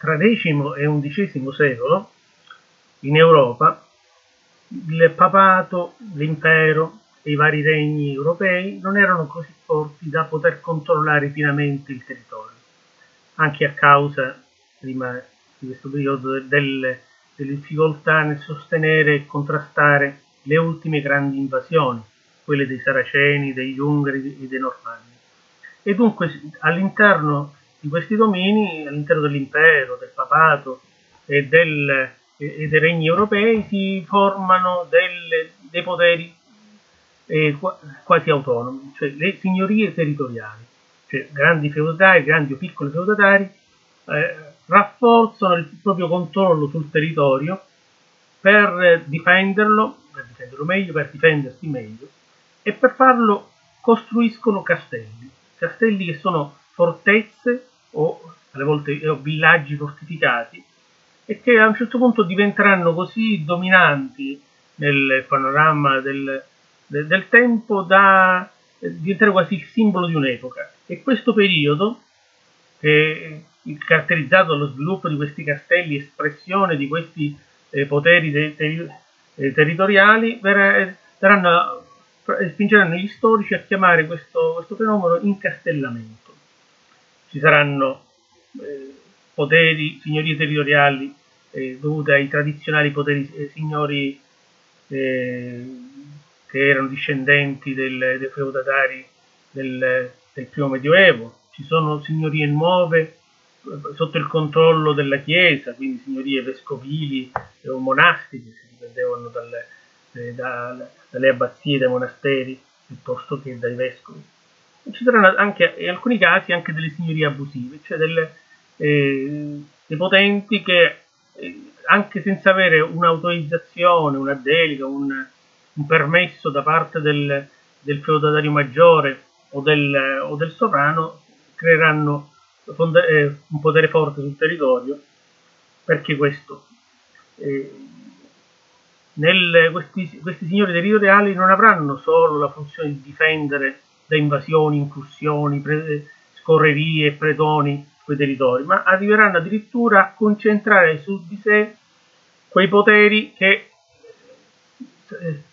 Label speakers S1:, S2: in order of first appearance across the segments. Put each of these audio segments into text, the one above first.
S1: XIII e XI secolo in Europa il papato, l'impero e i vari regni europei non erano così forti da poter controllare pienamente il territorio, anche a causa, prima di questo periodo, delle, delle difficoltà nel sostenere e contrastare le ultime grandi invasioni, quelle dei Saraceni, degli Ungari e dei Normanni. E dunque all'interno di questi domini, all'interno dell'impero, del papato e, del, e dei regni europei si formano delle, dei poteri eh, quasi autonomi, cioè le signorie territoriali, cioè grandi feudatari, grandi o piccoli feudatari, eh, rafforzano il proprio controllo sul territorio per difenderlo, per difenderlo meglio, per difendersi meglio e per farlo costruiscono castelli, castelli che sono fortezze o alle volte o villaggi fortificati e che a un certo punto diventeranno così dominanti nel panorama del, del, del tempo da diventare quasi il simbolo di un'epoca. E questo periodo, che è caratterizzato dallo sviluppo di questi castelli, espressione di questi eh, poteri de, de, eh, territoriali, verranno, spingeranno gli storici a chiamare questo, questo fenomeno incastellamento. Ci saranno eh, poteri, signorie territoriali eh, dovute ai tradizionali poteri eh, signori eh, che erano discendenti del, dei feudatari del, del primo medioevo, ci sono signorie nuove eh, sotto il controllo della Chiesa, quindi signorie vescovili o monastiche, si dipendevano dalle, eh, da, dalle abbazie, dai monasteri, piuttosto che dai vescovi. Ci saranno anche, in alcuni casi, anche delle signorie abusive, cioè delle, eh, dei potenti che, eh, anche senza avere un'autorizzazione, una delega, un, un permesso da parte del, del feudatario maggiore o del, o del sovrano creeranno fonda, eh, un potere forte sul territorio. Perché questo? Eh, nel, questi, questi, signori territoriali non avranno solo la funzione di difendere da invasioni, incursioni, pre, scorrerie e pretoni quei territori, ma arriveranno addirittura a concentrare su di sé quei poteri che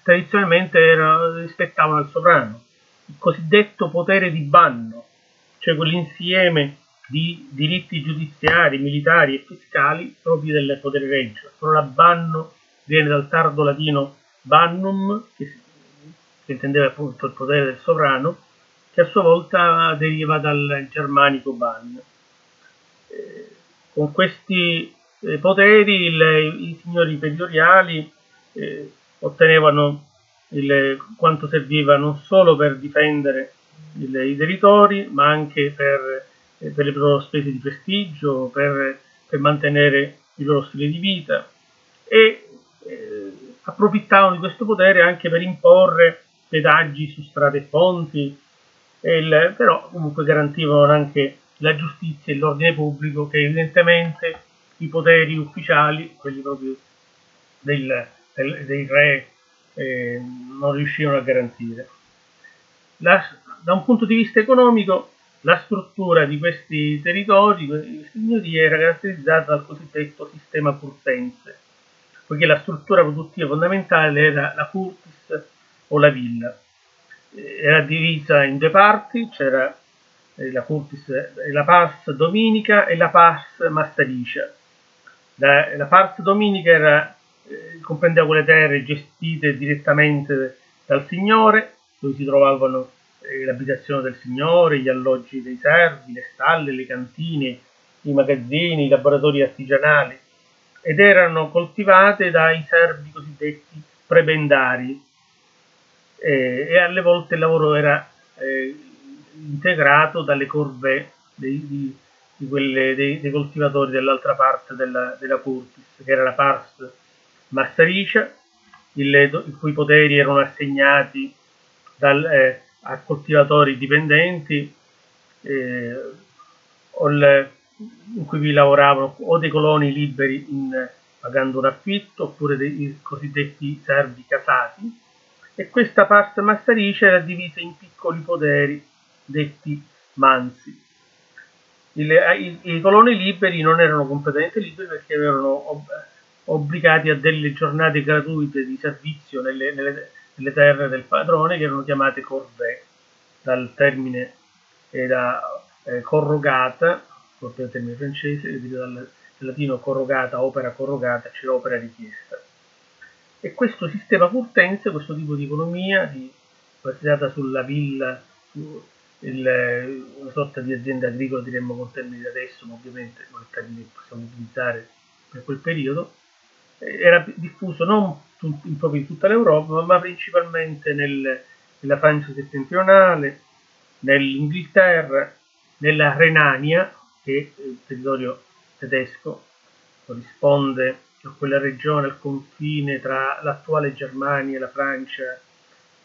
S1: tradizionalmente era, rispettavano il sovrano, il cosiddetto potere di banno, cioè quell'insieme di diritti giudiziari, militari e fiscali propri del potere regio. La parola banno viene dal tardo latino bannum, che, che intendeva appunto il potere del sovrano, che a sua volta deriva dal germanico ban. Eh, con questi eh, poteri il, i signori territoriali eh, ottenevano il, quanto serviva non solo per difendere il, i territori, ma anche per, eh, per, le loro spese di prestigio, per, per, mantenere il loro stile di vita e eh, approfittavano di questo potere anche per imporre pedaggi su strade e ponti, il, però comunque garantivano anche la giustizia e l'ordine pubblico che evidentemente i poteri ufficiali, quelli proprio del, del, dei re eh, non riuscivano a garantire. La, da un punto di vista economico, la struttura di questi territori, di era caratterizzata dal cosiddetto sistema curtense, poiché la struttura produttiva fondamentale era la curtis o la villa. Era divisa in due parti, c'era la curtis, la pars dominica e la pars mastaricia. La, la pars dominica era eh, comprendeva quelle terre gestite direttamente dal Signore, dove si trovavano eh, l'abitazione del Signore, gli alloggi dei servi, le stalle, le cantine, i magazzini, i laboratori artigianali, ed erano coltivate dai servi cosiddetti prebendari. Eh, e alle volte il lavoro era eh, integrato dalle corve dei, di, di quelle, dei, dei, coltivatori dell'altra parte della, della Curtis, che era la Pars Massaricia, il, i cui poteri erano assegnati dal, eh, a coltivatori dipendenti eh, il, in cui vi lavoravano o dei coloni liberi in, pagando un affitto oppure dei cosiddetti servi casati e questa parte massaricia era divisa in piccoli poteri detti mansi. il, i, i, coloni liberi non erano completamente liberi perché erano ob, obbligati a delle giornate gratuite di servizio nelle, nelle, nelle terre del padrone che erano chiamate corvée, dal termine eh, corrugata, proprio il termine francese, dal latino corrugata, opera corrugata, cioè opera richiesta. E questo sistema curtense, questo tipo di economia basata sulla villa, su il, una sorta di azienda agricola, diremmo con termini di adesso, ma ovviamente non è termine che possiamo utilizzare per quel periodo, era diffuso non in, proprio in tutta l'Europa, ma principalmente nel, nella Francia settentrionale, nell'Inghilterra, nella Renania, che è il territorio tedesco, corrisponde a quella regione al confine tra l'attuale Germania e la Francia,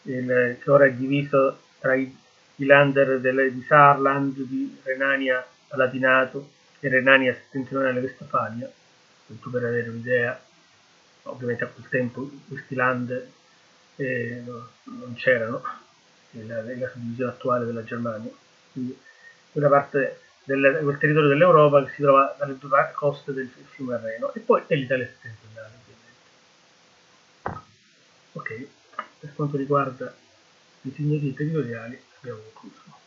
S1: il, che ora è diviso tra i, i Lander del, di Saarland, di Renania Palatinato e Renania settentrionale Westfalia, tanto per avere un'idea, ovviamente a quel tempo questi land eh, no, non c'erano nella, nella suddivisione attuale della Germania, quindi quella parte del, quel territorio dell'Europa che si trova dalle due coste del fiume Reno e poi dell'Italia settentrionale ovviamente. Ok, per quanto riguarda i segneti territoriali abbiamo concluso.